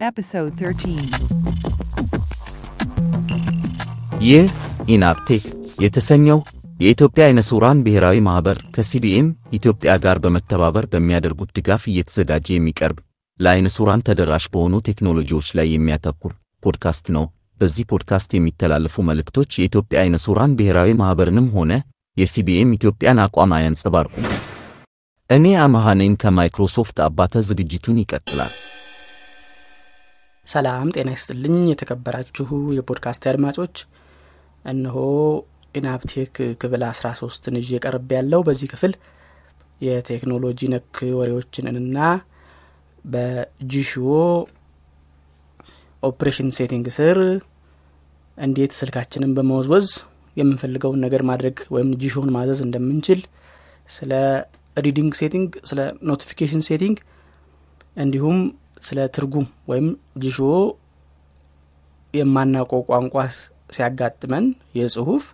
Episode 13. ይህ ኢናፕቴክ የተሰኘው የኢትዮጵያ አይነ ሥውራን ብሔራዊ ማኅበር ከሲቢኤም ኢትዮጵያ ጋር በመተባበር በሚያደርጉት ድጋፍ እየተዘጋጀ የሚቀርብ ለአይነ ሥውራን ተደራሽ በሆኑ ቴክኖሎጂዎች ላይ የሚያተኩር ፖድካስት ነው። በዚህ ፖድካስት የሚተላለፉ መልእክቶች የኢትዮጵያ አይነ ሥውራን ብሔራዊ ማኅበርንም ሆነ የሲቢኤም ኢትዮጵያን አቋም አያንጸባርቁም። እኔ ነኝ ከማይክሮሶፍት አባተ። ዝግጅቱን ይቀጥላል። ሰላም ጤና ይስጥልኝ። የተከበራችሁ የፖድካስት አድማጮች፣ እነሆ ኢናፕቴክ ክፍል 13ን ይዤ ቀርቤያለው በዚህ ክፍል የቴክኖሎጂ ነክ ወሬዎችንና በጂሽዎ operation setting ስር እንዴት ስልካችንን በመወዝወዝ የምንፈልገውን ነገር ማድረግ ወይም ጂሾን ማዘዝ እንደምንችል ስለ reading setting፣ ስለ notification setting እንዲሁም ስለ ትርጉም ወይም ጂሾ የማናውቀው ቋንቋ ሲያጋጥመን የጽሁፍ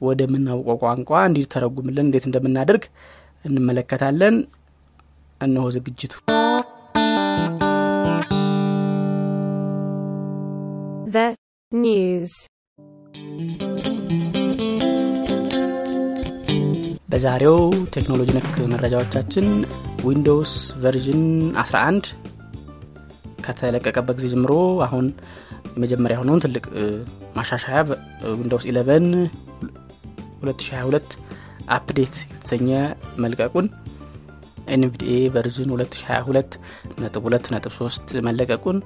ወደ ምናውቀው ቋንቋ እንዲተረጉምልን እንዴት እንደምናደርግ እንመለከታለን። እነሆ ዝግጅቱ። news. በዛሬው ቴክኖሎጂ ነክ መረጃዎቻችን ዊንዶውስ version 11 ከተለቀቀበት ጊዜ ጀምሮ አሁን የመጀመሪያ የሆነውን ትልቅ ማሻሻያ ዊንዶውስ 11 2022 update የተሰኘ መልቀቁን NVDA version 2022 ነጥብ 2 ነጥብ 3 መለቀቁን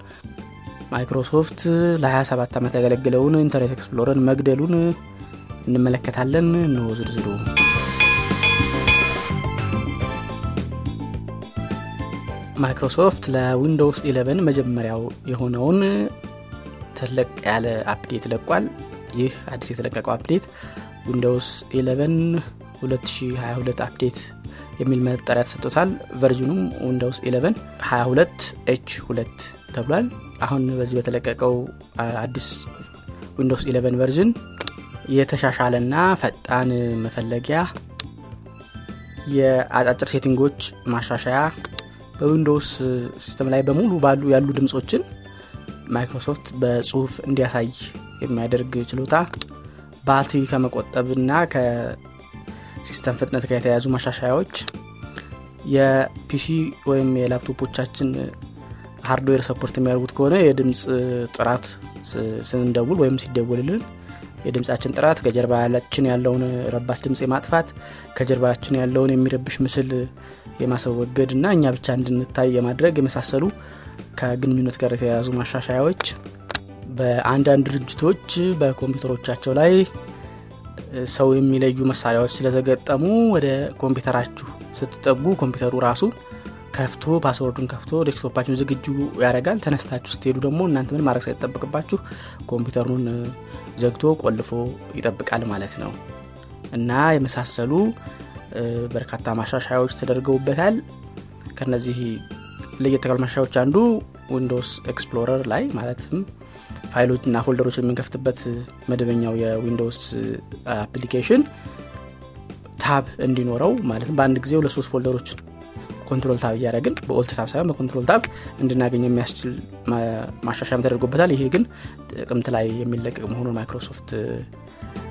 ማይክሮሶፍት ለ27 ዓመት ያገለግለውን ኢንተርኔት ኤክስፕሎረርን መግደሉን እንመለከታለን። እንሆ ዝርዝሩ። ማይክሮሶፍት ለዊንዶውስ 11 መጀመሪያው የሆነውን ትልቅ ያለ update ለቋል። ይህ አዲስ የተለቀቀው update ዊንዶውስ 11 2022 update የሚል መጠሪያ ተሰጥቶታል። version ኡም ዊንዶውስ 11 22 H 2 ተብሏል። አሁን በዚህ በተለቀቀው አዲስ ዊንዶውስ 11 version የተሻሻለና ፈጣን መፈለጊያ፣ የአጫጭር setting ኦች ማሻሻያ በዊንዶውስ system ላይ በሙሉ ባሉ ያሉ ድምፆችን ማይክሮሶፍት በጽሁፍ እንዲያሳይ የሚያደርግ ችሎታ፣ ባትሪ ከመቆጠብና ከ system ፍጥነት ጋር የተያያዙ ማሻሻያዎች፣ የ PC ወይም የ laptopኦቻችን hardware support የሚያደርጉት ከሆነ የድምፅ ጥራት ስንደውል ወይም ሲደውልልን የድምፃችን ጥራት ከጀርባችን ያለውን ረባሽ ድምፅ የማጥፋት ከጀርባችን ያለውን የሚረብሽ ምስል የማስወገድ እና እኛ ብቻ እንድንታይ የማድረግ የመሳሰሉ ከግንኙነት ጋር የተያያዙ ማሻሻያዎች በአንዳንድ ድርጅቶች በኮምፒውተሮቻቸው ላይ ሰው የሚለዩ መሳሪያዎች ስለተገጠሙ ወደ ኮምፒውተራችሁ ስትጠጉ ኮምፒውተሩ ራሱ ከፍቶ password ኡን ከፍቶ desktop ኣችሁን ዝግጁ ያደርጋል። ተነስታችሁ ስትሄዱ ደግሞ እናንተ ምን ማድረግ ሳይጠበቅባችሁ ኮምፒውተሩን ዘግቶ ቆልፎ ይጠብቃል ማለት ነው እና የመሳሰሉ በርካታ ማሻሻያዎች ተደርገውበታል። ከነዚህ ለየት ካሉ አንዱ Windows Explorer ላይ ማለትም file ኦችና folder ኦች የምንከፍትበት መደበኛው የ Windows application tab እንዲኖረው ማለትም በአንድ ጊዜ ሁለት ሶስት folder ኦችን control tab እያደረግን በ alt tab ሳይሆን በ control tab እንድናገኝ የሚያስችል ማሻሻያም ተደርጎበታል። ይሄ ግን ጥቅምት ላይ የሚለቀቅ መሆኑን ማይክሮሶፍት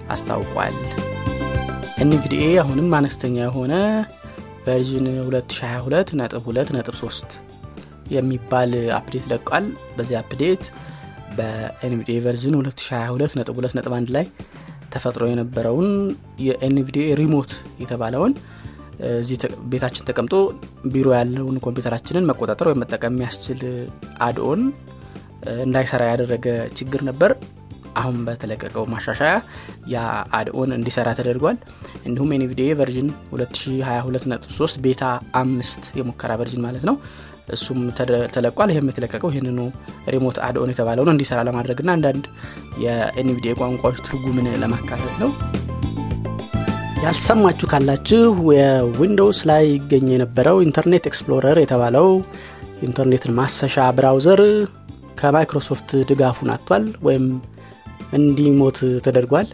አስታውቋል። NVDA አሁንም አነስተኛ የሆነ version 2022 ነጥብ 2 ነጥብ 3 የሚባል update ለቋል። በዚህ update በ NVDA version 2022 ነጥብ 2 ነጥብ 1 ላይ ተፈጥሮ የነበረውን የ NVDA Remote የተባለውን እዚህ ቤታችን ተቀምጦ ቢሮ ያለውን ኮምፒውተራችንን መቆጣጠር ወይም መጠቀም የሚያስችል add-on እንዳይሰራ ያደረገ ችግር ነበር። አሁን በተለቀቀው ማሻሻያ ያ add-on እንዲሰራ ተደርጓል። እንዲሁም NVDA version 2022.3 beta አምስት የሙከራ version ማለት ነው። እሱም ተለቋል። ይህም የተለቀቀው ይህንኑ remote add-on የተባለውን እንዲሰራ ለማድረግና አንዳንድ የ NVDA ቋንቋዎች ትርጉምን ለማካተት ነው። ያልሰማችሁ ካላችሁ የ Windows ላይ ይገኝ የነበረው Internet Explorer የተባለው ኢንተርኔትን ማሰሻ browser ከማይክሮሶፍት ድጋፉን አጥቷል ወይም እንዲሞት ተደርጓል።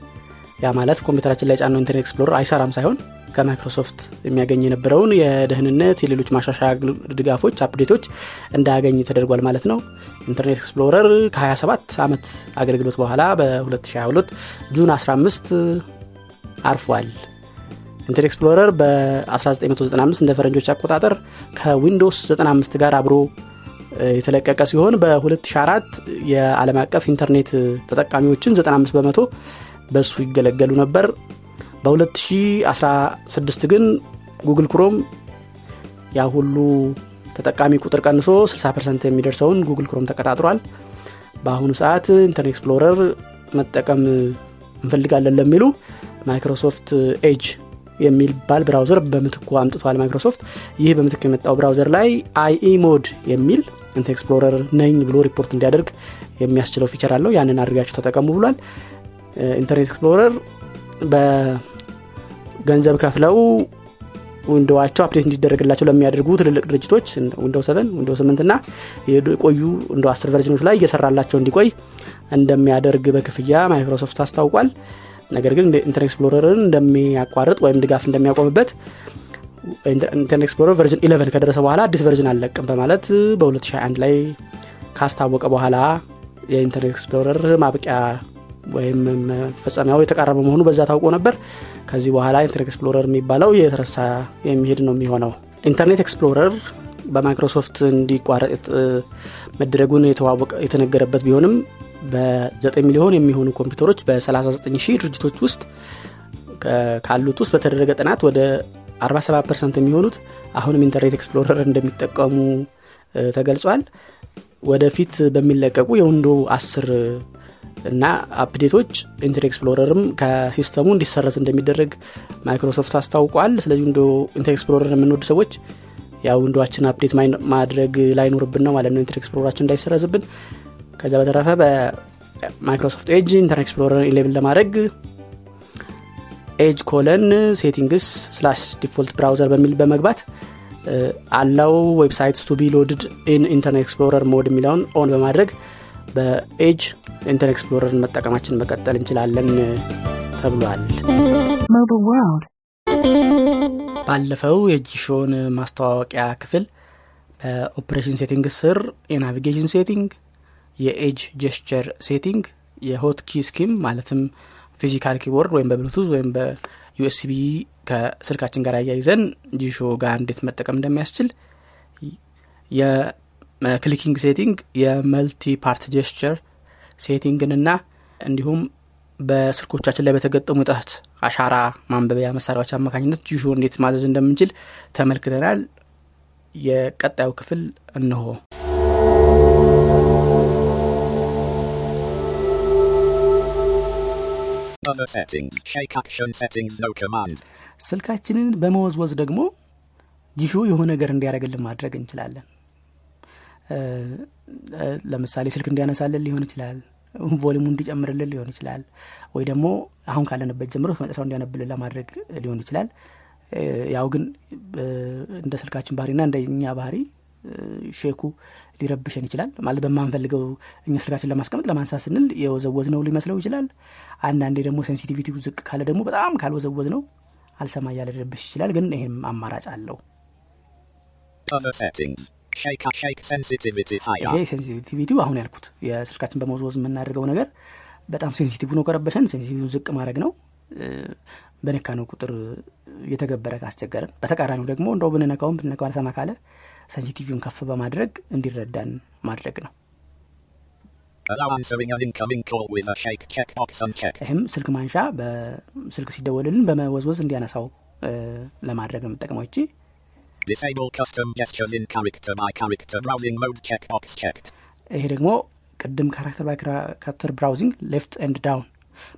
ያ ማለት ኮምፒውተራችን ላይ ጫነው Internet Explorer አይሰራም ሳይሆን ከማይክሮሶፍት የሚያገኝ የነበረውን የደህንነት የሌሎች ማሻሻያ ድጋፎች update ኦች እንዳያገኝ ተደርጓል ማለት ነው Internet Explorer ከ27 ዓመት አገልግሎት በኋላ በ2022 June 15 አርፏል Internet Explorer በ1995 እንደ ፈረንጆች አቆጣጠር ከ Windows 95 ጋር አብሮ የተለቀቀ ሲሆን በ2004 የዓለም አቀፍ ኢንተርኔት ተጠቃሚዎችን 95 በመቶ በእሱ ይገለገሉ ነበር። በ2016 ግን Google Chrome ያ ሁሉ ተጠቃሚ ቁጥር ቀንሶ 60 percent የሚደርሰውን Google Chrome ተቀጣጥሯል። በአሁኑ ሰዓት Internet Explorer መጠቀም እንፈልጋለን ለሚሉ ማይክሮሶፍት Edge የሚባል browser በምትኩ አምጥቷል ማይክሮሶፍት። ይህ በምትክ የመጣው browser ላይ IE mode የሚል Internet Explorer ነኝ ብሎ ሪፖርት እንዲያደርግ የሚያስችለው feature አለው። ያንን አድርጋችሁ ተጠቀሙ ብሏል። Internet Explorer በገንዘብ ከፍለው Windowኣቸው update እንዲደረግላቸው ለሚያደርጉ ትልልቅ ድርጅቶች Window 7 Window 8 እና የቆዩ እንደ አስር version ኦች ላይ እየሰራላቸው እንዲቆይ እንደሚያደርግ በክፍያ ማይክሮሶፍት አስታውቋል ነገር ግን Internet Explorer ን እንደሚያቋርጥ ወይም ድጋፍ እንደሚያቆምበት Internet Explorer version 11 ከደረሰ በኋላ አዲስ version አለቅም በማለት በ2021 ላይ ካስታወቀ በኋላ የ Internet Explorer ማብቂያ ወይም መፈጸሚያው የተቃረበ መሆኑ በዛ ታውቆ ነበር። ከዚህ በኋላ Internet Explorer የሚባለው የተረሳ የሚሄድ ነው የሚሆነው። Internet Explorer በ Microsoft እንዲቋረጥ መደረጉን የተነገረበት ቢሆንም በ9 ሚሊዮን የሚሆኑ ኮምፒውተሮች በ39 ሺህ ድርጅቶች ውስጥ ካሉት ውስጥ በተደረገ ጥናት ወደ 47 percent የሚሆኑት አሁንም Internet Explorer እንደሚጠቀሙ ተገልጿል። ወደፊት በሚለቀቁ የዊንዶ 10 እና አፕዴቶች ኢንተር ኤክስፕሎረርም ከሲስተሙ እንዲሰረዝ እንደሚደረግ ማይክሮሶፍት አስታውቋል። ስለዚህ Window Inter Explorer የምንወድ ሰዎች ያው Windowኣችን update ማድረግ ላይኖርብን ነው ማለት ነው። Inter Explorer ኣችን እንዳይሰረዝብን ከዛ በተረፈ በ Microsoft Edge Internet Explorer eleven ለማድረግ edge colon settings slash default browser በሚል በመግባት allow websites to be loaded in Internet Explorer mode የሚለውን on በማድረግ በ Edge Internet Explorer ን መጠቀማችን መቀጠል እንችላለን ተብሏል Mobile World. ባለፈው የ Jieshuo ን ማስተዋወቂያ ክፍል በ operation setting ስር የ navigation setting የ edge gesture setting የ hot scheme ማለትም physical keyboard ወይም በብሉቱዝ ወይም በ USB ከስልካችን ጋር አያይዘን Jieshuo ጋር እንዴት መጠቀም እንደሚያስችል የ clicking setting የ multi part gesture setting ንና እንዲሁም በስልኮቻችን ላይ በተገጠሙ የጣት አሻራ ማንበቢያ መሳሪያዎች አማካኝነት Jieshuo እንዴት ማዘዝ እንደምንችል ተመልክተናል። የቀጣዩ ክፍል እንሆ ስልካችንን በመወዝወዝ ደግሞ Jieshuo የሆነ ነገር እንዲያደርግልን ማድረግ እንችላለን። ለምሳሌ ስልክ እንዲያነሳልን ሊሆን ይችላል። ቮሊሙ እንዲጨምርልን ሊሆን ይችላል። ወይ ደግሞ አሁን ካለንበት ጀምሮ መጨረሻው እንዲያነብልን ለማድረግ ሊሆን ይችላል። ያው ግን እንደ ስልካችን ባህሪና እንደ እኛ ባህሪ ሼኩ ሊረብሸን ይችላል። ማለት በማንፈልገው እኛ ስልካችን ለማስቀመጥ ለማንሳት ስንል የወዘወዝ ነው ሊመስለው ይችላል። አንዳንዴ ደግሞ ሴንሲቲቪቲው ዝቅ ካለ ደግሞ በጣም ካልወዘወዝ ነው አልሰማ እያለ ሊረብሽ ይችላል። ግን ይህም አማራጭ አለው። Other settings. Shake shake sensitivity higher. ይሄ ሴንሲቲቪቲው አሁን ያልኩት የስልካችን በመወዝወዝ የምናደርገው ነገር በጣም ሴንሲቲቭ ነው ከረበሸን ሴንሲቲቭ ዝቅ ማድረግ ነው። በነካ ነው ቁጥር እየተገበረ ካስቸገረን። በተቃራኒው ደግሞ እንደው ብንነካውም ብንነካው አልሰማ ካለ ሴንሲቲቪውን ከፍ በማድረግ እንዲረዳን ማድረግ ነው. ይህም ስልክ ማንሻ በስልክ ሲደወልልን በመወዝወዝ እንዲያነሳው ለማድረግ ነው የምጠቅመው ይቺ Disable custom gestures in character by character browsing mode checkbox checked. ይሄ ደግሞ ቅድም character by character browsing left and down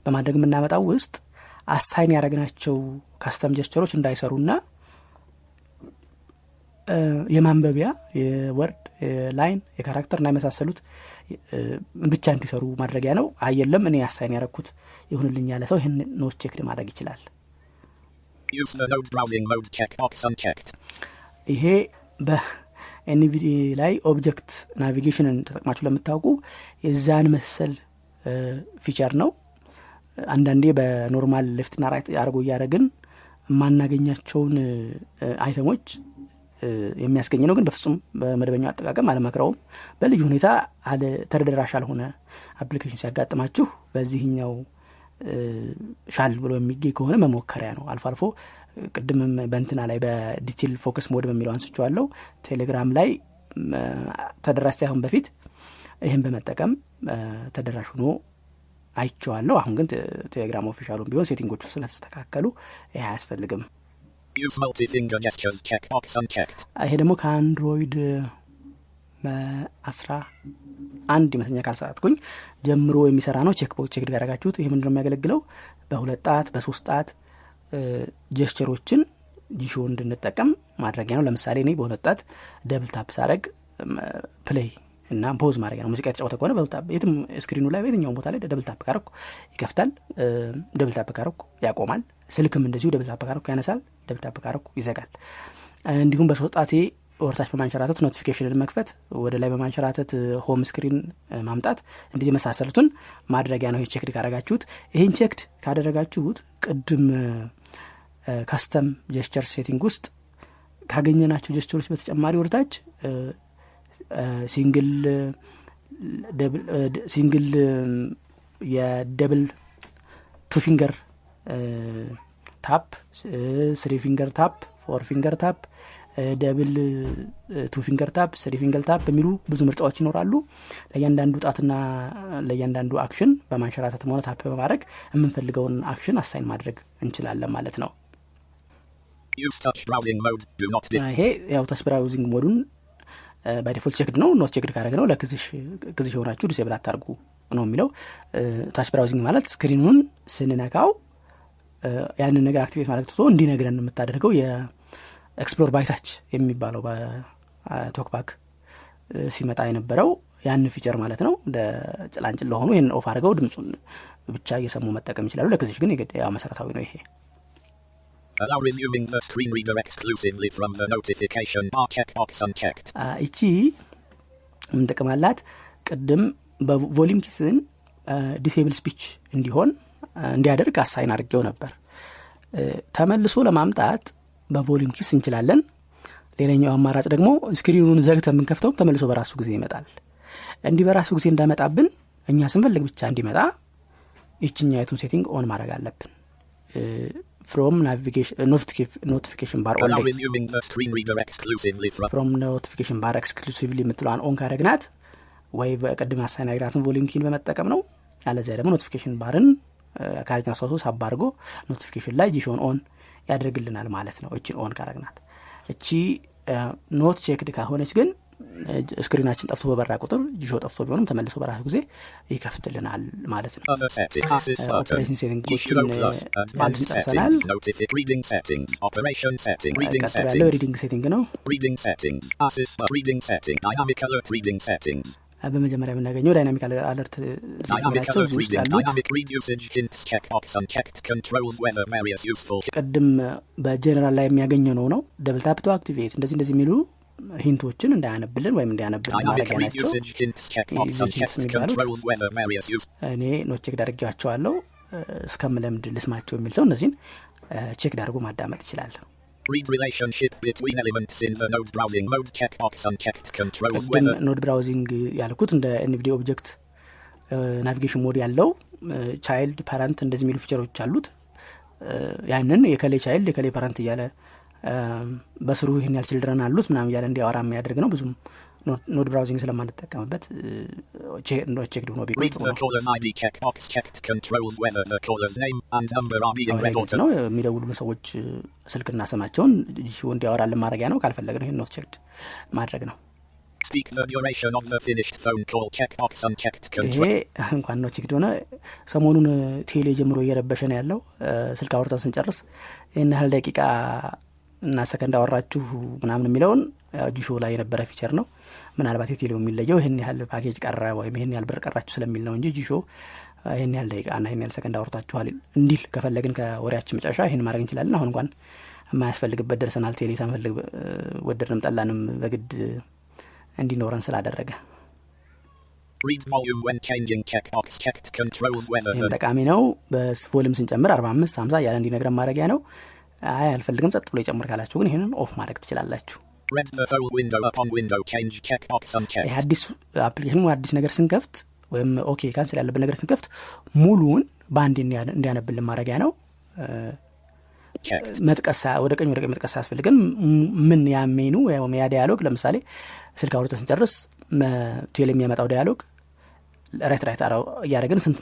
በማድረግ የምናመጣው ውስጥ assign ያደረግናቸው custom gesture ኦች እንዳይሰሩና የማንበቢያ የ word የ character እና የመሳሰሉት ብቻ እንዲሰሩ ማድረጊያ ነው አየለም እኔ assign ያደረግኩት ይሁንልኝ ያለ ሰው ይህን not check ማድረግ ይችላል. ይሄ በ NVDA ላይ object navigation ን ተጠቅማችሁ ለምታውቁ የዛን መሰል feature ነው አንዳንዴ በ normal left ና right አድርጎ እያደረግን የማናገኛቸውን item ኦች የሚያስገኝ ነው። ግን በፍጹም በመደበኛው አጠቃቀም አልመክረውም። በልዩ ሁኔታ ተደራሽ ያልሆነ application ሲያጋጥማችሁ በዚህኛው ሻል ብሎ የሚገኝ ከሆነ መሞከሪያ ነው። አልፎ አልፎ ቅድምም በእንትና ላይ በ detail focus mode በሚለው አንስቸዋለሁ ቴሌግራም ላይ ተደራሽ ሳይሆን በፊት ይህን በመጠቀም ተደራሽ ሆኖ አይቸዋለሁ አሁን ግን ቴሌግራም official ኡን ቢሆን setting ኦቹ ስለተስተካከሉ ይህ አያስፈልግም ይሄ ደግሞ ከአንድሮይድ በአስራ አንድ ይመስለኛል ካልተሳሳትኩኝ ጀምሮ የሚሰራ ነው። check check ያደረጋችሁት። ይህ ምንድነው የሚያገለግለው? በሁለት ጣት በሶስት ጣት gesture ኦችን ጂሾ እንድንጠቀም ማድረጊያ ነው። ለምሳሌ እኔ በሁለት ጣት double tap ሳረግ play እና pause ማድረጊያ ነው። ሙዚቃ የተጫወተ ከሆነ የትም screen ኡ ላይ በየትኛውም ቦታ ላይ double tap ካረኩ ይከፍታል። double tap ካረኩ ያቆማል ስልክም እንደዚሁ double tap ካረኩ ያነሳል double tap ካረኩ ይዘጋል። እንዲሁም በሶስት ጣቴ ወደታች በማንሸራተት notification ን መክፈት ወደ ላይ በማንሸራተት home screen ማምጣት እንዲህ የመሳሰሉትን ማድረጊያ ነው checked ካደረጋችሁት። ይህን checked ካደረጋችሁት ቅድም custom gesture setting ውስጥ ካገኘናቸው gesture ኦች በተጨማሪ ወደታች single single የ double two finger tap three finger tap four finger tap double two finger tap three finger tap የሚሉ ብዙ ምርጫዎች ይኖራሉ። ለእያንዳንዱ ጣትና ለእያንዳንዱ action በማንሸራተት ሆነ tap በማድረግ የምንፈልገውን action assign ማድረግ እንችላለን ማለት ነው። ይሄ ያው touch browsing mode ኡን by default checked ነው not checked ካደረግ ነው ለክዝሽ የሆናችሁ disable አታርጉ ነው የሚለው። touch browsing ማለት screen ኡን ስንነካው ያንን ነገር activate ማድረግ ትቶ እንዲነግረን የምታደርገው የ explore by touch የሚባለው በ TalkBack ሲመጣ የነበረው ያን feature ማለት ነው። ጭላንጭል ለሆኑ ይህን off አድርገው ድምፁን ብቻ እየሰሙ መጠቀም ይችላሉ። ለክዝሽ ግን ያው መሰረታዊ ነው ይሄ. እቺ ምን ጥቅም አላት? ቅድም በ volume keys ን disable speech እንዲሆን እንዲያደርግ assign አድርጌው ነበር። ተመልሶ ለማምጣት በ volume keys እንችላለን። ሌላኛው አማራጭ ደግሞ screen ኡን ዘግተ የምንከፍተው ተመልሶ በራሱ ጊዜ ይመጣል። እንዲህ በራሱ ጊዜ እንዳይመጣብን እኛ ስንፈልግ ብቻ እንዲመጣ ይችኛየቱን setting on ማድረግ አለብን። from notification bar from notification bar exclusively የምትለዋን on ካረግናት ወይ በቅድም assign ያረግናትን volume key ን በመጠቀም ነው። ያለዚያ ደግሞ notification bar ን ከአረኛ ሰው ሳባ አድርጎ notification ላይ ጂሾን on ያደርግልናል ማለት ነው። እችን on ካረግናት። እቺ not checked ካሆነች ግን screen ኣችን ጠፍቶ በበራ ቁጥር ጂሾ ጠፍቶ ቢሆንም ተመልሶ በራሱ ጊዜ ይከፍትልናል ማለት ነው. operation setting ኦችን advanced ጨርሰናል ቀጥሎ ያለው. reading setting ነው በመጀመሪያ የምናገኘው dynamic alert ናቸው ውስጥ. ያሉት. ቅድም በጀነራል ላይ የሚያገኘው ነው ነው double tap to activate እንደዚህ እንደዚህ የሚሉ hint ኦችን እንዳያነብልን ወይም Dynamic ማድረጊያ ናቸው. የሚባሉት. እኔ not check አድርጊያቸዋለሁ እስከምለምድ ልስማቸው የሚል ሰው እነዚህን check አድርጎ ማዳመጥ ይችላል ቅድም. node browsing ያልኩት እንደ NVDA object navigation mode ያለው child parent እንደዚህ የሚሉ feature ኦች አሉት ያንን የከሌ child የከሌ parent እያለ በስሩ ይህን ያህል children አሉት ምናም እያለ እንዲያወራ የሚያደርግ ነው ብዙም node browsing ስለማንጠቀምበት check ሆኖ ነው። የሚደውሉን ሰዎች ስልክና ስማቸውን ሺ እንዲያወራልን ማድረጊያ ነው። ካልፈለግን ይህን not checked ማድረግ ነው. ይሄ. እንኳን ነው checked ሆነ። ሰሞኑን ቴሌ ጀምሮ እየረበሸ ነው ያለው። ስልክ አውርተን ስንጨርስ ይህን ያህል ደቂቃ እና ሰከንድ አወራችሁ ምናምን የሚለውን ጂሾ ላይ የነበረ feature ነው ምናልባት የቴሌው የሚለየው ይህን ያህል ፓኬጅ ቀረ ወይም ይህን ያህል ብር ቀራችሁ ስለሚል ነው እንጂ ጂሾ ይህን ያህል ደቂቃ እና ይህን ያህል ሰከንድ አውርታችኋል እንዲል ከፈለግን ከወሬያችን መጨረሻ ይህን ማድረግ እንችላለን። አሁን እንኳን የማያስፈልግበት ደርሰናል። ቴሌ ሳንፈልግ ወደድንም ጠላንም በግድ እንዲኖረን ስላደረገ ጠቃሚ ነው። በ volume ስንጨምር አርባ አምስት ሀምሳ እያለ እንዲነግረን ማድረጊያ ነው። አይ አልፈልግም ጸጥ ብሎ ይጨምር ካላችሁ ግን ይህንን off ማድረግ ትችላላችሁ አዲስ አፕሊኬሽኑ አዲስ ነገር ስንከፍት ወይም OK cancel ያለብን ነገር ስንከፍት ሙሉውን በአንድ እንዲያነብልን ማድረጊያ ነው. መጥቀስ ወደ ቀኝ ወደ ቀኝ መጥቀስ አያስፈልግም። ምን ያ ሜኑ ወይም ያ dialog ለምሳሌ ስልክ አውርተን ስንጨርስ ቴሌ የሚያመጣው dialog right right arrow እያደረግን ስንት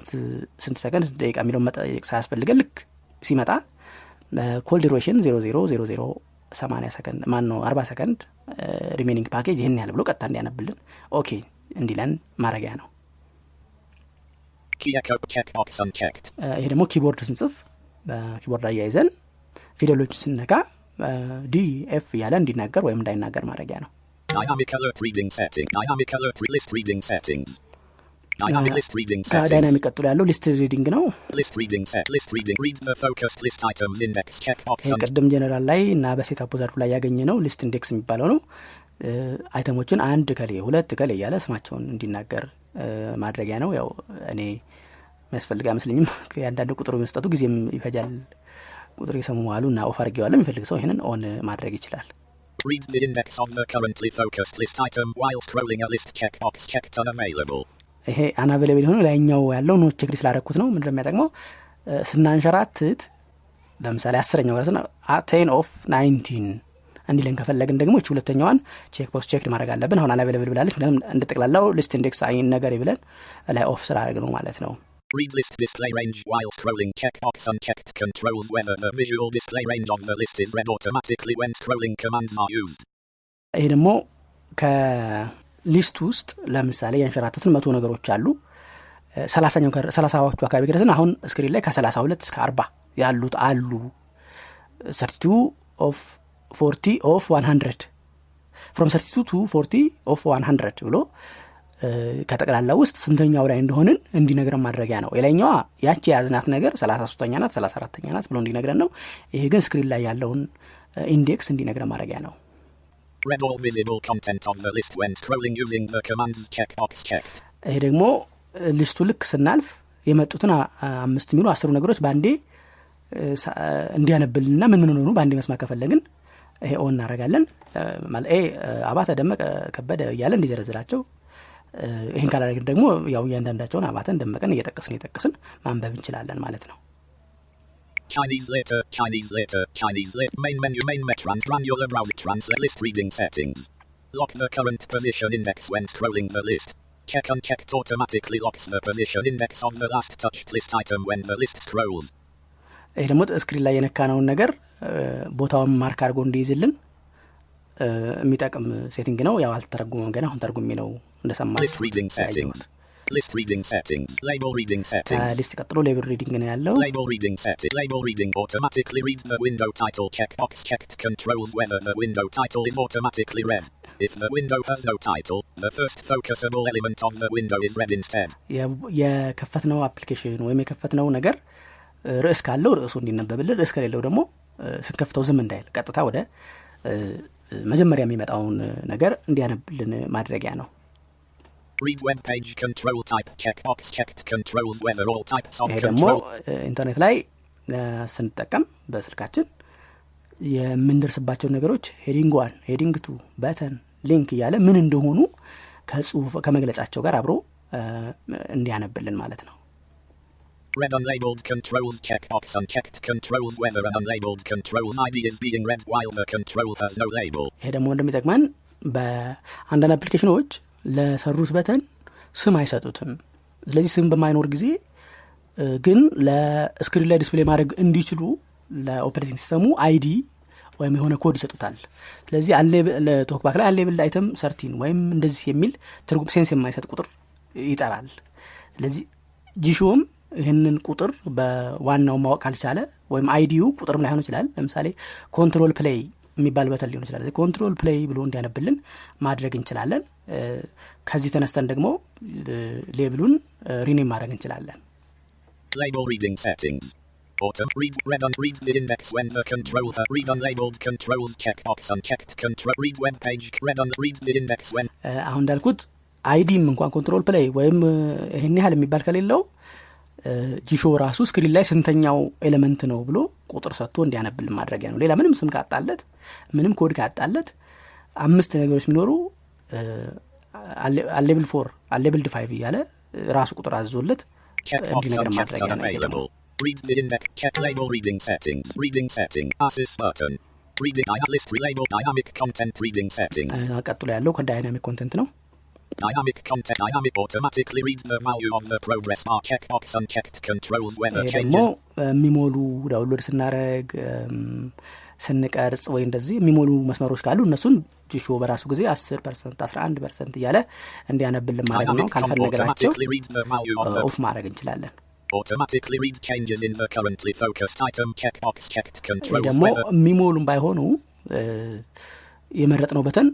ሰከንድ ስንት ደቂቃ የሚለውን መጠየቅ ሳያስፈልገን ልክ ሲመጣ call zero zero zero zero ሰማኒያ ሰከንድ ማን ነው አርባ ሰከንድ remaining package ይህን ያህል ብሎ ቀጥታ እንዲያነብልን OK እንዲለን ማድረጊያ ነው። ይሄ ደግሞ keyboard ስንጽፍ በ keyboard አያይዘን ፊደሎችን ስነካ D F እያለ እንዲናገር ወይም እንዳይናገር ማድረጊያ ነው Settings. ቀጥሎ ያለው list reading ነው ቅድም ጀነራል ላይ እና በ setup wizard ላይ ያገኘ ነው list index የሚባለው ነው item ኦችን አንድ እከሌ ሁለት እከሌ እያለ ስማቸውን እንዲናገር ማድረጊያ ነው ያው እኔ የሚያስፈልግ አይመስለኝም የአንዳንድ ቁጥሩ መስጠቱ ጊዜም ይፈጃል ቁጥር እየሰሙ መዋሉ እና off አድርጌዋለሁ የሚፈልግ ሰው ይህንን on ማድረግ ይችላል Read the index of the currently focused list item while scrolling a list checkbox checked unavailable. ይሄ unavailable የሆነው ላይኛው ያለው not check ስላደረግኩት ነው። ምንድን ነው የሚጠቅመው ስናንሸራትት ለምሳሌ አስረኛው ስና ten of nineteen እንዲለን ከፈለግን ደግሞ እቺ ሁለተኛዋን check box check ማድረግ አለብን። አሁን unavailable ብላለች ምክንያቱም እንደ ጠቅላላው list index አይናገር ብለን ላይ off ስላደረግ ነው ማለት ነው። Read list display range while scrolling checkbox unchecked controls whether the visual display range of the list is read automatically when scrolling commands are used. ይሄ ደግሞ ከ list ውስጥ ለምሳሌ ያንሸራተትን መቶ ነገሮች አሉ። ሰላሳዎቹ አካባቢ ከደረስን አሁን screen ላይ ከሰላሳ ሁለት እስከ አርባ ያሉት አሉ። thirty-two of forty of one hundred from thirty-two to forty of one hundred ብሎ ከጠቅላላ ውስጥ ስንተኛው ላይ እንደሆንን እንዲነግረን ማድረጊያ ነው። የላይኛዋ ያቺ የያዝናት ነገር ሰላሳ ሶስተኛ ናት ሰላሳ አራተኛ ናት ብሎ እንዲነግረን ነው። ይሄ ግን screen ላይ ያለውን index እንዲነግረን ማድረጊያ ነው Read all visible content of the list when scrolling using the commands checkbox checked. ይሄ ደግሞ እ፣ list ኡ ልክ ስናልፍ የመጡትን አ- አምስት የሚሉ አስሩ ነገሮች በአንዴ ሳ- እንዲያነብልንና ምን ምን ሆኑ በአንዴ መስማት ከፈለግን ይሄ ኦን እናደርጋለን። እ፣ ማለት ኤ እ፣ አባተ ደመቀ ከበደ እያለ እንዲዘረዝራቸው። ይህን ካላደረግን ደግሞ ያው እያንዳንዳቸውን አባተን ደመቀን እየጠቀስን እየጠቀስን ማንበብ እንችላለን ማለት ነው Chinese later, Chinese later, Chinese later. Main menu, main met trans granular browser translate list reading settings. Lock the current position index when scrolling the list. Check unchecked automatically locks the position index of the last touched list item when the list scrolls. ይሄ ደግሞ ስክሪን ላይ የነካነውን ነገር እ፣ ቦታውን ማርክ አድርጎ እንዲይዝልን እ፣ የሚጠቅም ሴቲንግ ነው ያው አልተረጉመም ገና አሁን ተርጉሜ ነው እንደሰማ List reading settings. List reading settings. Label reading settings. ሊስት ቀጥሎ ሌብል ሪዲንግ ነው ያለው Label reading setting. Label reading automatically read the window title checkbox checked controls whether the window title is automatically read. If the window has no title, the first focusable element of the window is read instead. የ- የከፈትነው አፕሊኬሽን ወይም የከፈትነው ነገር ርዕስ ካለው ርዕሱ እንዲነበብልን ርዕስ ከሌለው ደግሞ ስንከፍተው ዝም እንዳይል ቀጥታ ወደ መጀመሪያ የሚመጣውን ነገር እንዲያነብልን ማድረጊያ ነው Read web page control type checkbox checked controls whether all types of ይሄ ደግሞ ኢንተርኔት ላይ ስንጠቀም በስልካችን የምንደርስባቸው ነገሮች heading one heading two button link እያለ ምን እንደሆኑ ከጽሁፍ ከመግለጫቸው ጋር አብሮ እንዲያነብልን ማለት ነው Read unlabeled controls checkbox unchecked controls whether an unlabeled controls ID is being read while the control has no label. ይሄ ደግሞ እንደሚጠቅመን በአንዳንድ አፕሊኬሽኖች ለሰሩት button ስም አይሰጡትም። ስለዚህ ስም በማይኖር ጊዜ ግን ለ screen ላይ display ማድረግ እንዲችሉ ለ operating system ኡ ID ወይም የሆነ ኮድ ይሰጡታል። ስለዚህ ቶክባክ ላይ unlabel item thirteen ወይም እንደዚህ የሚል ትርጉም sense የማይሰጥ ቁጥር ይጠራል። ስለዚህ ጂሾም ይህንን ቁጥር በዋናው ማወቅ ካልቻለ ወይም ID ዩ ቁጥርም ላይሆን ይችላል። ለምሳሌ control play የሚባል button ሊሆን ይችላል። control play ብሎ እንዲያነብልን ማድረግ እንችላለን ከዚህ ተነስተን ደግሞ label ኡን rename ማድረግ እንችላለን Label reading settings. Autumn. Read. Read on. Read the index when the control. ha- read unlabeled controls checkbox unchecked. Control. Read web page. Read on. Read the index when. እ፣ አሁን እንዳልኩት ID ም እንኳን control play ወይም ይህን ያህል የሚባል ከሌለው ጂሾ ራሱ screen ላይ ስንተኛው element ነው ብሎ ቁጥር ሰጥቶ እንዲያነብልን ማድረጊያ ነው ሌላ ምንም ስም ካጣለት ምንም ኮድ ካጣለት አምስት ነገሮች የሚኖሩ unlabel four unlabel five እያለ ራሱ ቁጥር አዞለት Checkbox እንዲነገር unchecked ማድረጊያ ነው ይሄ ደግሞ unavailable. Read the index. Check label reading settings. Reading setting. Assist button. Reading dia- list relabel dynamic content reading settings. አ፣ ቀጥሎ ያለው ከዳይናሚክ ኮንተንት ነው Dynamic content dynamic automatically read the value of the progress bar checkbox unchecked controls weather ደግሞ. የሚሞሉ ዳውንሎድ ስናደረግ ስንቀርጽ ወይ እንደዚህ የሚሞሉ መስመሮች ካሉ እነሱን ጂሾ በራሱ ጊዜ አስር ፐርሰንት አስራ አንድ ፐርሰንት እያለ እንዲያነብልን ማድረግ ነው። ካልፈለግናቸው off ማድረግ እንችላለን። Automatically read changes in the currently focused item checkbox checked ይህ controls ደግሞ የሚሞሉም ባይሆኑ የመረጥነው button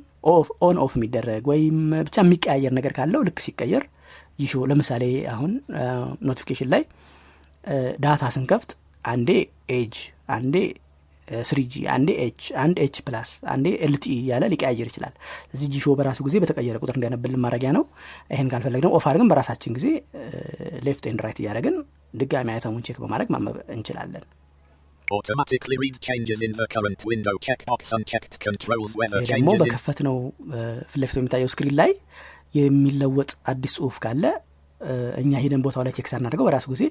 on off የሚደረግ ወይም ብቻ የሚቀያየር ነገር ካለው ልክ ሲቀየር ጂሾ ለምሳሌ አሁን notification ላይ data ስንከፍት አንዴ EDGE አንዴ 3G አንዴ H አንድ H plus አንዴ LTE እያለ ሊቀያየር ይችላል። ስለዚህ ጂሾ በራሱ ጊዜ በተቀየረ ቁጥር እንዲያነብልን ማድረጊያ ነው። ይህን ካልፈለግ ደግሞ off አድርገን በራሳችን ጊዜ left and right እያደረግን ድጋሚ item ኡን check በማድረግ ማንበብ እንችላለን። Automatically read changes in the current window. Checkbox unchecked. Controls whether ይሄ ደግሞ በከፈት ነው ፊት ለፊት በሚታየው screen ላይ የሚለወጥ አዲስ ጽሁፍ ካለ እ፣ እኛ ሄደን ቦታው ላይ check ሳናደርገው በራሱ ጊዜ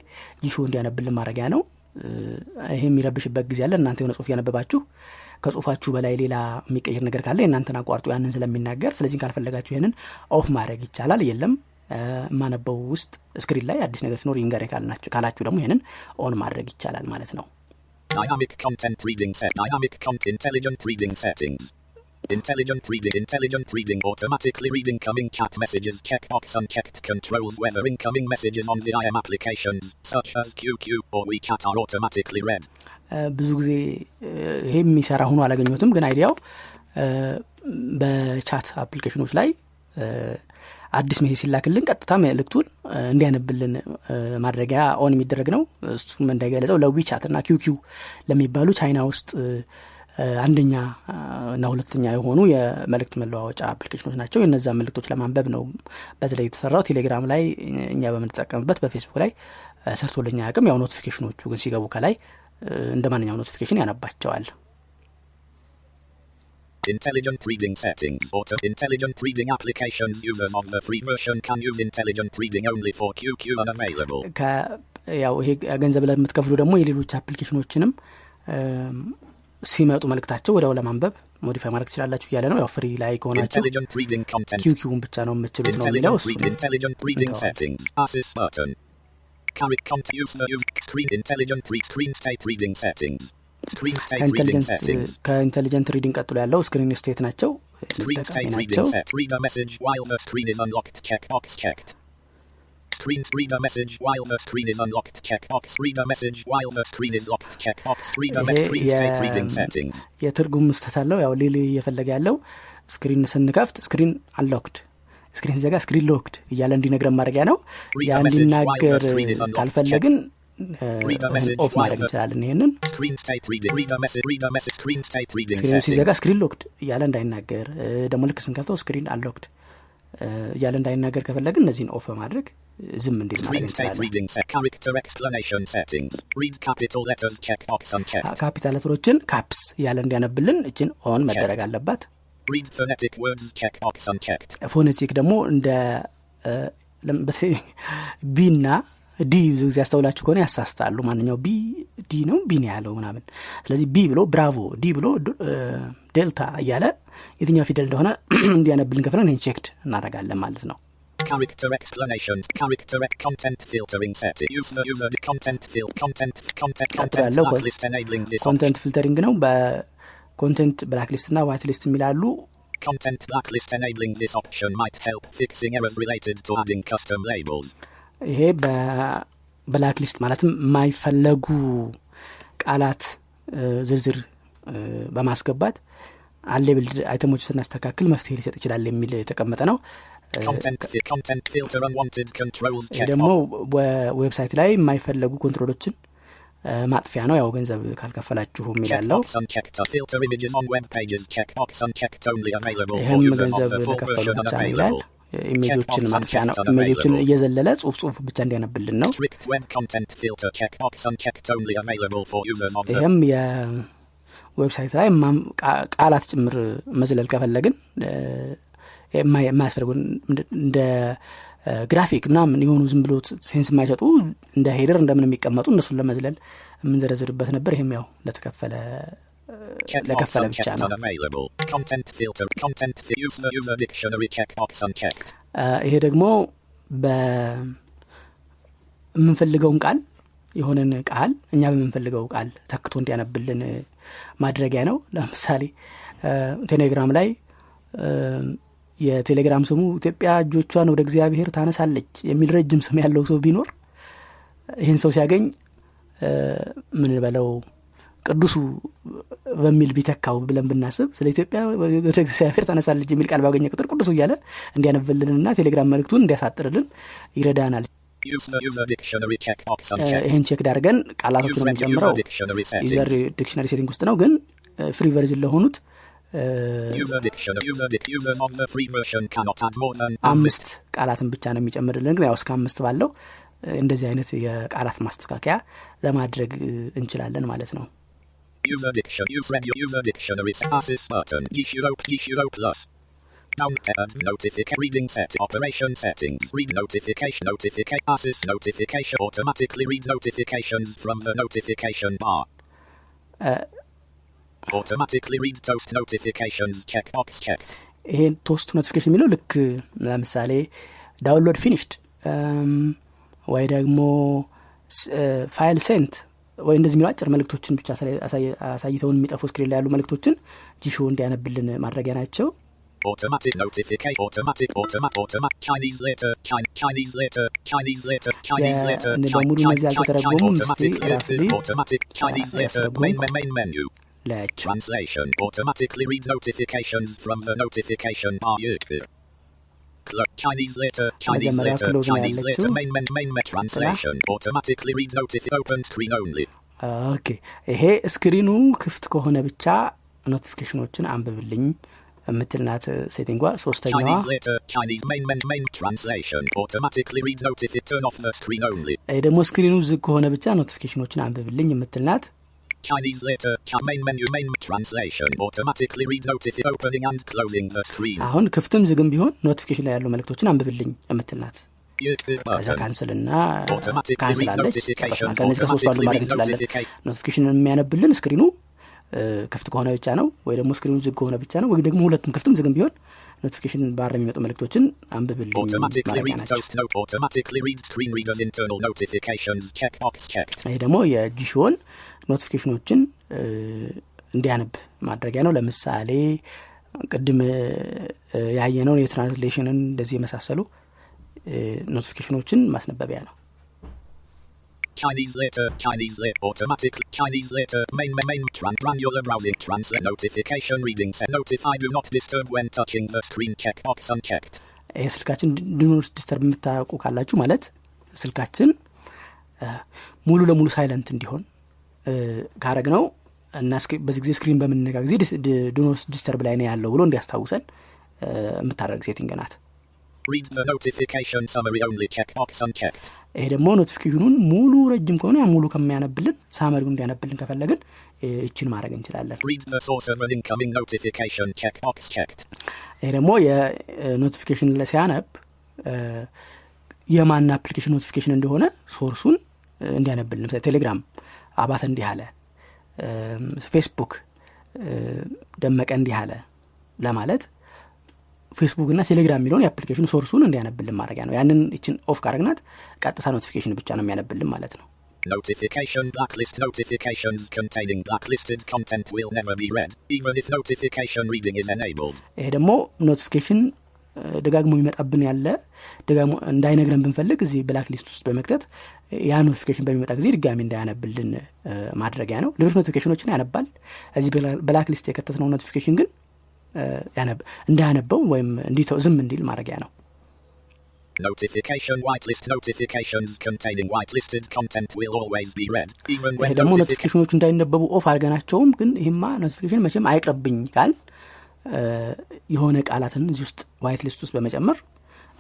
ጂሾ እንዲያነብልን ማድረጊያ ነው ይሄ የሚረብሽበት ጊዜ አለ እናንተ የሆነ ጽሁፍ እያነበባችሁ ከጽሁፋችሁ በላይ ሌላ የሚቀይር ነገር ካለ የእናንተን አቋርጦ ያንን ስለሚናገር ስለዚህ ካልፈለጋችሁ ይህንን ኦፍ ማድረግ ይቻላል የለም የማነበው ውስጥ ስክሪን ላይ አዲስ ነገር ሲኖር ይንገሬ ካላችሁ ደግሞ ይህንን ኦን ማድረግ ይቻላል ማለት ነው content reading set. Dynamic content intelligent reading settings. Intelligent reading. Intelligent reading. Automatically read incoming chat messages. Checkbox unchecked. Controls whether incoming messages on the IM applications, such as QQ or WeChat, are automatically read. ብዙ ጊዜ ይሄ የሚሰራ ሆኖ አላገኘሁትም ግን idea ው በ chat application ኦች ላይ አዲስ message ሲላክልን ቀጥታ መልእክቱን እንዲያነብልን ማድረጊያ on የሚደረግ ነው እሱም እንደገለጸው ለ WeChat እና QQ ለሚባሉ ቻይና ውስጥ አንደኛ እና ሁለተኛ የሆኑ የመልእክት መለዋወጫ application ኦች ናቸው የነዛ መልእክቶች ለማንበብ ነው በተለይ የተሰራው ቴሌግራም ላይ እኛ በምንጠቀምበት በፌስቡክ ላይ ሰርቶልኝ አያውቅም ያው notification ኦቹ ግን ሲገቡ ከላይ እንደ ማንኛውም notification ያነባቸዋል Intelligent reading settings. Auto intelligent reading applications. Users of the free version can use intelligent reading only for QQ unavailable. ያው ይሄ ገንዘብ ለምትከፍሉ ደግሞ የሌሎች application ኦችንም ሲመጡ መልእክታቸው ወዲያው ለማንበብ modify ማድረግ ትችላላችሁ እያለ ነው ያው free ላይ ከሆናችሁ. QQ ን ብቻ ነው የምትችሉት ነው የሚለው እሱ ከ intelligent reading ቀጥሎ ያለው screen state ናቸው ናቸው set. Read a message while the screen is unlocked. Checkbox checked. Screen a message while the screen is message while the screen locked. A. Screen state የ- reading settings. የትርጉም ስህተት አለው ያው ሊል እየፈለገ ያለው screen ስንከፍት screen unlocked screen ሲዘጋ screen locked እያለ እንዲነግረን ማድረጊያ ነው ያ እንዲናገር screen. ካልፈለግን off ማድረግ እንችላለን Screen. Screen reading screen ኡ ሲዘጋ. screen locked እያለ እንዳይናገር ደግሞ ልክ ስንከፍተው screen unlocked እያለ እንዳይናገር ከፈለግን እነዚህን off በማድረግ ዝም እንዲል ማድረግ እንችላለን. capital letter ኦችን caps እያለ እንዲያነብልን እችን on መደረግ አለባት። Read phonetic words. Checkbox unchecked. phonetic ደግሞ እንደ B እና D ብዙ ጊዜ ያስተውላችሁ ከሆነ ያሳስታሉ። ማንኛው B D ነው? B ነው ያለው ምናምን። ስለዚህ B ብሎ bravo D ብሎ ዴልታ እያለ የትኛው ፊደል እንደሆነ እንዲያነብልን ከፈለግን ይህን checked እናደርጋለን ማለት ነው Character explanations. Character content filtering setting. Use the user the content fill content content content blacklist enabling this. content filtering ነው በ content blacklist እና whitelist የሚባሉ Content blacklist enabling this option might help fixing errors related to adding custom labels. ይሄ በ blacklist ማለትም የማይፈለጉ ቃላት ዝርዝር በማስገባት label item ኦች ስናስተካክል መፍትሄ ሊሰጥ ይችላል የሚል የተቀመጠ ነው ደግሞ. website ላይ የማይፈለጉ control ኦችን ማጥፊያ ነው ያው ገንዘብ ካልከፈላችሁ for ይህም ገንዘብ ለከፈሉ ብቻ ነው ይላል. image ኦችን ማጥፊያ ነው image ኦችን እየዘለለ ጽሁፍ ጽሁፍ ብቻ እንዲያነብልን ነው ይህም የ website ላይ ቃላት ጭምር መዝለል ከፈለግን የማያስፈልጉን እንደ- graphic ምናምን የሆኑ ዝም ብሎ sense የማይሰጡ እንደ header እንደምን የሚቀመጡ እነሱን ለመዝለል የምንዘረዝርበት ነበር። ይህም ያው ለተከፈለ ለከፈለ ብቻ ነው። ይሄ ደግሞ በምንፈልገውን ቃል የሆነን ቃል እኛ በምንፈልገው ቃል ተክቶ እንዲያነብልን ማድረጊያ ነው። ለምሳሌ ቴሌግራም ላይ የቴሌግራም ስሙ ኢትዮጵያ እጆቿን ወደ እግዚአብሔር ታነሳለች የሚል ረጅም ስም ያለው ሰው ቢኖር ይህን ሰው ሲያገኝ ምን በለው ቅዱሱ በሚል ቢተካው ብለን ብናስብ ስለ ኢትዮጵያ ወደ እግዚአብሔር ታነሳለች የሚል ቃል ባገኘ ቁጥር ቅዱሱ እያለ እንዲያነብልንና ቴሌግራም መልእክቱን እንዲያሳጥርልን ይረዳናል ይህን check አርገን ቃላቶችን የምንጨምረው user. dictionary setting ውስጥ ነው ግን free version ለሆኑት አምስት ቃላትን ብቻ ነው የሚጨምርልን ግን ያው እስከ አምስት ባለው እንደዚህ አይነት የቃላት ማስተካከያ ለማድረግ እንችላለን ማለት ነው Down. Notification. Reading set. Operation settings. Read notification. Notification. Assist notification. Automatically read notifications from the notification bar. Automatically read toast notifications. Checkbox checked. ይሄ ቶስት ኖቲፊኬሽን የሚለው ልክ ለምሳሌ ዳውንሎድ ፊኒሽድ ወይ ደግሞ ፋይል ሴንት ወይ እንደዚህ የሚለው አጭር መልእክቶችን ብቻ አሳይ- አሳይ- አሳይተውን የሚጠፉ ስክሪን ላይ ያሉ መልእክቶችን ጂሾ እንዲያነብልን ማድረጊያ ናቸው Automatic notification. Automatic. Automatic. Automatic. Chinese letter. Chin- Chinese letter. Chinese letter. Chinese Yeah, letter. and the Chin- በሙሉ Chin- እነዚህ Chin- Chin- አልተተረጎሙም። Automatic. እስቲ ራፍሊ Automatic. Chinese uh, letter. ያስተረጉሙ። Main main menu. ላያቸው Translation. Automatically read notifications from the notification bar. Clo- Chinese letter. Chinese መጀመሪያ letter. close ነው Chinese letter. ያለችው። Main main main main translation. Automatically read notif. Open screen only. ኦኬ ይሄ ስክሪኑ ክፍት ከሆነ ብቻ ኖቲፊኬሽኖችን አንብብልኝ የምትልናት setting ኧ ሶስተኛዋ ደግሞ screen ኡ ዝግ ከሆነ ብቻ notification ኦችን አንብብልኝ የምትልናት Chinese letter. Main menu. Main translation. Automatically read notif. Opening and closing the screen. አሁን ክፍትም ዝግም ቢሆን notification ላይ ያሉ መልእክቶችን አንብብልኝ የምትልናት ከዛ. cancel ና. ጨረስናል። ከእነዚህ ከሶስቱ አንዱ ማድረግ እንችላለን. notification የሚያነብልን screen ኡ ክፍት ከሆነ ብቻ ነው ወይ ደግሞ screen ኡ ዝግ ከሆነ ብቻ ነው ወይ ደግሞ ሁለቱም ክፍትም ዝግም ቢሆን notification bar የሚመጡ መልእክቶችን አንብብልኝ ደግሞ የ Jieshuo ን notification ኦችን እንዲያነብ ማድረጊያ ነው። ለምሳሌ ቅድም ያየነውን የትራንስሌሽንን እንደዚህ የመሳሰሉ ኖቲፊኬሽኖችን ማስነበቢያ ነው Chinese letter. Chinese letter. Automatic. Chinese letter. Main main main. Tran granular browsing. Translate notification reading. Set notify. Do not disturb when touching the screen. Checkbox unchecked. ስልካችን ዲኖር ዲስተርብ የምታውቁ ካላችሁ ማለት ስልካችን ሙሉ ለሙሉ ሳይለንት እንዲሆን ካረግ ነው እና በዚህ ጊዜ screen በምንዘጋ ጊዜ do not disturb ላይ ነው ያለው ብሎ እንዲያስታውሰን እ፣ የምታደርግ setting ናት ይሄ ደግሞ notification ኡን ሙሉ ረጅም ከሆነ ያ ሙሉ ከሚያነብልን summary ው እንዲያነብልን ከፈለግን እ፣ ይችን ማድረግ እንችላለን. ይሄ ደግሞ የ notification ሲያነብ የማን application notification እንደሆነ source ኡን እንዲያነብልን ቴሌግራም አባተ እንዲህ አለ ፌስቡክ ደመቀ እንዲህ አለ ለማለት ፌስቡክ እና ቴሌግራም የሚለውን የ application source ኡን እንዲያነብልን ማድረጊያ ነው። ያንን ይችን off ካረግናት ቀጥታ notification ብቻ ነው የሚያነብልን ማለት ነው። Notification blacklist notifications containing blacklisted content will never be read, even if notification reading is enabled. ይሄ ደግሞ notification ደጋግሞ የሚመጣብን ያለ ደጋግሞ እንዳይነግረን ብንፈልግ እዚህ black list ውስጥ በመክተት ያ notification በሚመጣ ጊዜ ድጋሚ እንዳያነብልን ማድረጊያ ነው። ሌሎች notification ኦችን ያነባል። እዚህ black list የከተትነው notification ግን እንዳያነበው ወይም እንዲተው ዝም እንዲል ማድረጊያ ነው ይሄ ደግሞ. notification ኦቹ እንዳይነበቡ off አድርገናቸውም ግን ይህማ notification መቼም አይቅርብኝ ካል እ፣ የሆነ ቃላትን እዚህ ውስጥ white list ውስጥ በመጨመር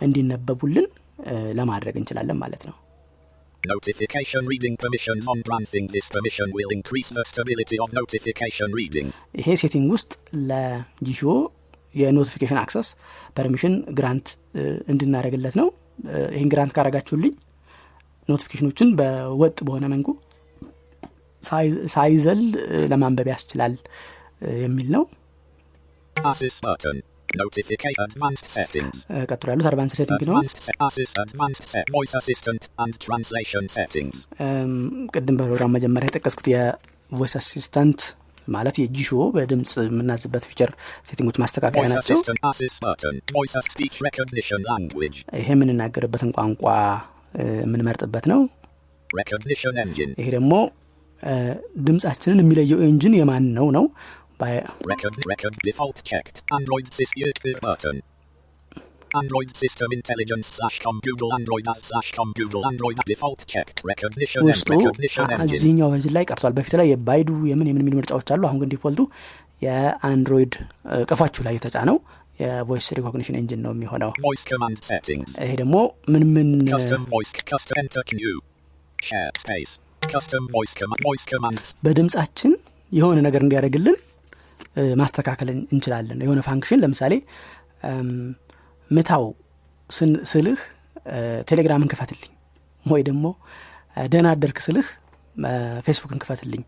እንዲነበቡልን ለማድረግ እንችላለን ማለት ነው ይሄ setting ውስጥ ለጂሾ የ notification access permission grant እንድናደረግለት ነው። ይህን grant ካረጋችሁልኝ notification ኦችን በወጥ በሆነ ሳይ- ሳይዘል ለማንበብ ያስችላል የሚል ነው ቀጥሎ ያሉት advance setting ነው ቅድም በፕሮግራም መጀመሪያ የጠቀስኩት የ voice assistant ማለት የጂሾ በድምፅ የምናዝበት feature setting ኦች ማስተካከያ ናቸው. ይሄ የምንናገርበትን ቋንቋ የምንመርጥበት ነው. ይሄ ደግሞ እ፣ ድምፃችንን የሚለየው engine የማን ነው ነው ባይ- Record record default checked. Android sys YouTube button. Android system intelligence slash com Google Android as slash com Google Android default checked. Recognition and ውስጡ recognition engine. እዚህኛው version ላይ ቀርቷል በፊት ላይ የባይዱ የምን የምን የሚሉ ምርጫዎች አሉ አሁን ግን default ኡ የአንድሮይድ እ፣ ቀፏችሁ ላይ የተጫነው የ voice recognition engine ነው የሚሆነው Voice command settings. ይሄ ደግሞ ምን ምን Custom voice custom enter new. Share space. Custom voice command voice commands. በድምፃችን የሆነ ነገር እንዲያደርግልን ማስተካከል እን- እንችላለን። የሆነ function ለምሳሌ ምታው ስልህ ቴሌግራምን ክፈትልኝ። ወይ ደግሞ ደህና አደርክ ስልህ ፌስቡክን ክፈትልኝ።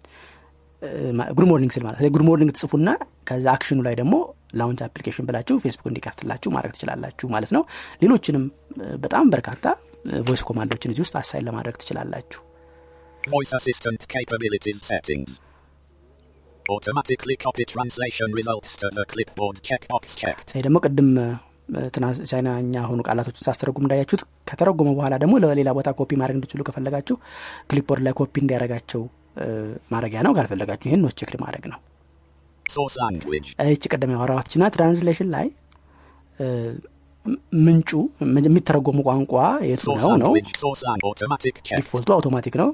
good morning ስል ማለት good morning ትጽፉና ከዛ action ኡ ላይ ደግሞ launch application ብላችሁ ፌስቡክ እንዲከፍትላችሁ ማድረግ ትችላላችሁ ማለት ነው። ሌሎችንም በጣም በርካታ voice command ኦችን እዚህ ውስጥ assign ለማድረግ ትችላላችሁ። Voice assistant capabilities settings. Automatically copy translation results to the clipboard checkbox checked. ይሄ ደግሞ ቅድም ቻይናኛ የሆኑ ቃላቶችን ሳስተረጉም እንዳያችሁት ከተረጎመ በኋላ ደግሞ ለሌላ ቦታ ኮፒ ማድረግ እንዲችሉ ከፈለጋችሁ clipboard ላይ ኮፒ እንዲያደረጋቸው ማድረጊያ ነው ካልፈለጋችሁ ይህን not checked ማድረግ ነው. ይቺ ቅድም ያወራኋትችና translation ላይ ምንጩ የሚተረጎሙ ቋንቋ የቱ ነው ነው. default ኡ automatic ነው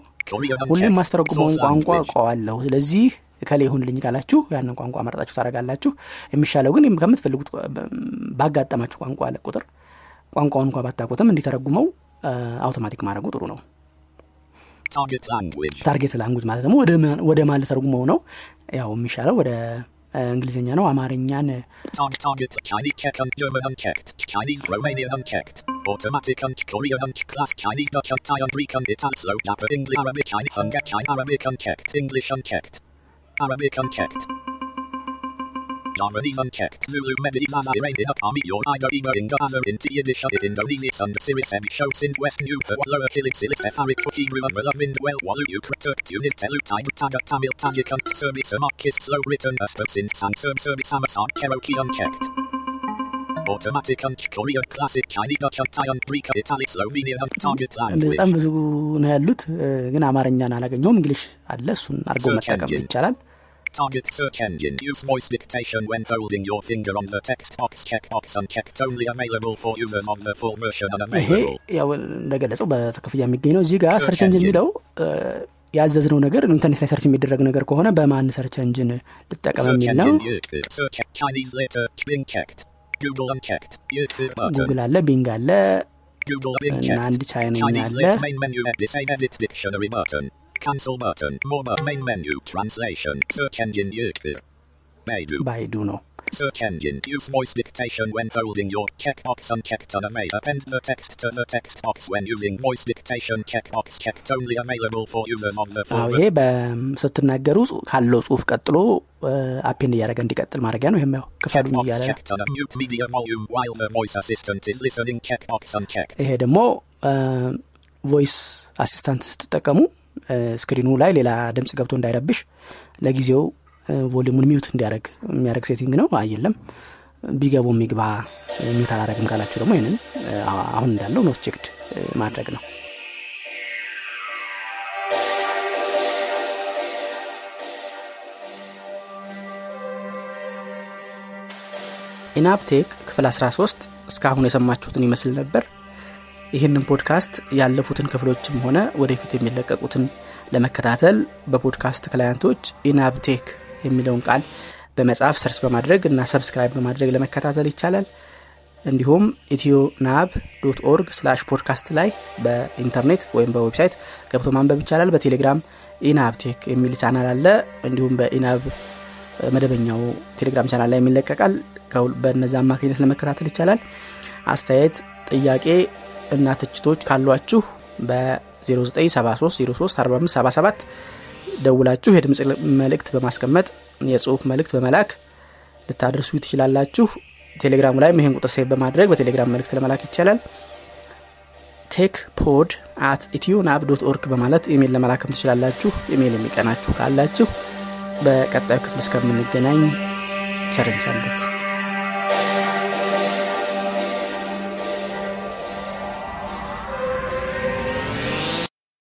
ሁሌም Source ቋንቋ. አውቀዋለሁ ስለዚህ ከሌ ይሁንልኝ ካላችሁ ያንን ቋንቋ መርጣችሁ ታደረጋላችሁ የሚሻለው ግን ከምትፈልጉት ባጋጠማችሁ ቋንቋ አለ ቁጥር ቋንቋውን እንኳ ባታውቁትም እንዲተረጉመው አውቶማቲክ ማድረጉ ጥሩ ነው. ታርጌት ላንጉጅ ማለት ደግሞ ወደ ማ- ወደ ማን ልተረጉመው ነው? ያው የሚሻለው ወደ እንግሊዝኛ ነው አማርኛን። Target Arabic Chinese Hungarian China Arabic unchecked. English unchecked. Arabic unchecked. Javanese unchecked. Zulu Medi Zaza Iranian Army Your Ida Ema Inga Azar Inti Yiddish and Indonesian and Syria Semi Show Sind West New Lower Killing Silis Efaric Hebrew and Relavind Well Walu Ukra Turk Tunis Telu Tiger Taga Tamil Tajik and Serbi Samarkis Slow Written Asper Sind San Serb Serbi Samasan Cherokee unchecked. Automatic and Korean Classic Chinese Dutch and Thai and Greek and Italic Slovenian and Target language. በጣም ብዙ ነው ያሉት እ፣ ግን አማርኛን አላገኘውም እንግሊሽ አለ እሱን አድርጎ Search መጠቀም engine. ይቻላል Target search engine. Use voice dictation when holding your finger on the text box checkbox unchecked. Only available for users of the full version ይሄ unavailable. ያው እንደገለጸው በክፍያ የሚገኝ ነው እዚህ ጋር ሰርች engine. የሚለው ያዘዝነው ነገር ኢንተርኔት ላይ ሰርች የሚደረግ ነገር ከሆነ በማን ሰርች እንጅን ልጠቀም የሚል ነው. ጉግል አለ ቢንግ አለ እና. አንድ ቻይንኛ አለ late main menu edit save edit dictionary button. Cancel button. More bu- main menu translation. Search engine YouTube. Baidu. ባይዱ ነው Search engine. Use voice dictation when holding your checkbox unchecked unavailable. Append the text to the text box when using voice dictation checkbox checked only available for users of the አዎ full ይሄ በ- ስትናገሩ ጽ- ካለው ጽሁፍ ቀጥሎ append እያደረገ እንዲቀጥል ማድረጊያ ነው ይህም ያው ክፈሉኝ checkbox እያለ checked on mute media volume while the voice assistant is listening checkbox unchecked. ይሄ ደግሞ voice assistant ስትጠቀሙ እ፣ screen ኡ ላይ ሌላ ድምጽ ገብቶ እንዳይረብሽ ለጊዜው volume ኡን mute እንዲያደረግ የሚያደረግ setting ነው። አየለም ቢገቡ የሚግባ mute አላረግም ካላችሁ ደግሞ ይህንን አሁን እንዳለው not checked ማድረግ ነው። ኢናብ ቴክ ክፍል 13 እስካሁን የሰማችሁትን ይመስል ነበር ይህንን ፖድካስት ያለፉትን ክፍሎችም ሆነ ወደፊት የሚለቀቁትን ለመከታተል በፖድካስት client ኦች ኢናብ ቴክ የሚለውን ቃል በመጽሐፍ search በማድረግ እና subscribe በማድረግ ለመከታተል ይቻላል። እንዲሁም ኢትዮ ናብ dot org slash podcast ላይ በኢንተርኔት ወይም በ website ገብቶ ማንበብ ይቻላል። በቴሌግራም ኢናብ ቴክ የሚል ቻናል አለ። እንዲሁም በኢናብ መደበኛው ቴሌግራም ቻናል ላይ የሚለቀቃል። በእነዚ አማካኝነት ለመከታተል ይቻላል። አስተያየት ጥያቄ እና ትችቶች ካሏችሁ በ0973 ደውላችሁ የድምፅ መልእክት በማስቀመጥ የጽሁፍ መልእክት በመላክ ልታደርሱ ትችላላችሁ። ቴሌግራሙ ላይም ይህን ቁጥር save በማድረግ በቴሌግራም መልእክት ለመላክ ይቻላል። tech pod at ኢትዮ ናብ dot org በማለት ኢሜል ለመላክም ትችላላችሁ። ኢሜል የሚቀናችሁ ካላችሁ በቀጣዩ ክፍል እስከምንገናኝ ቸርን ሰንብት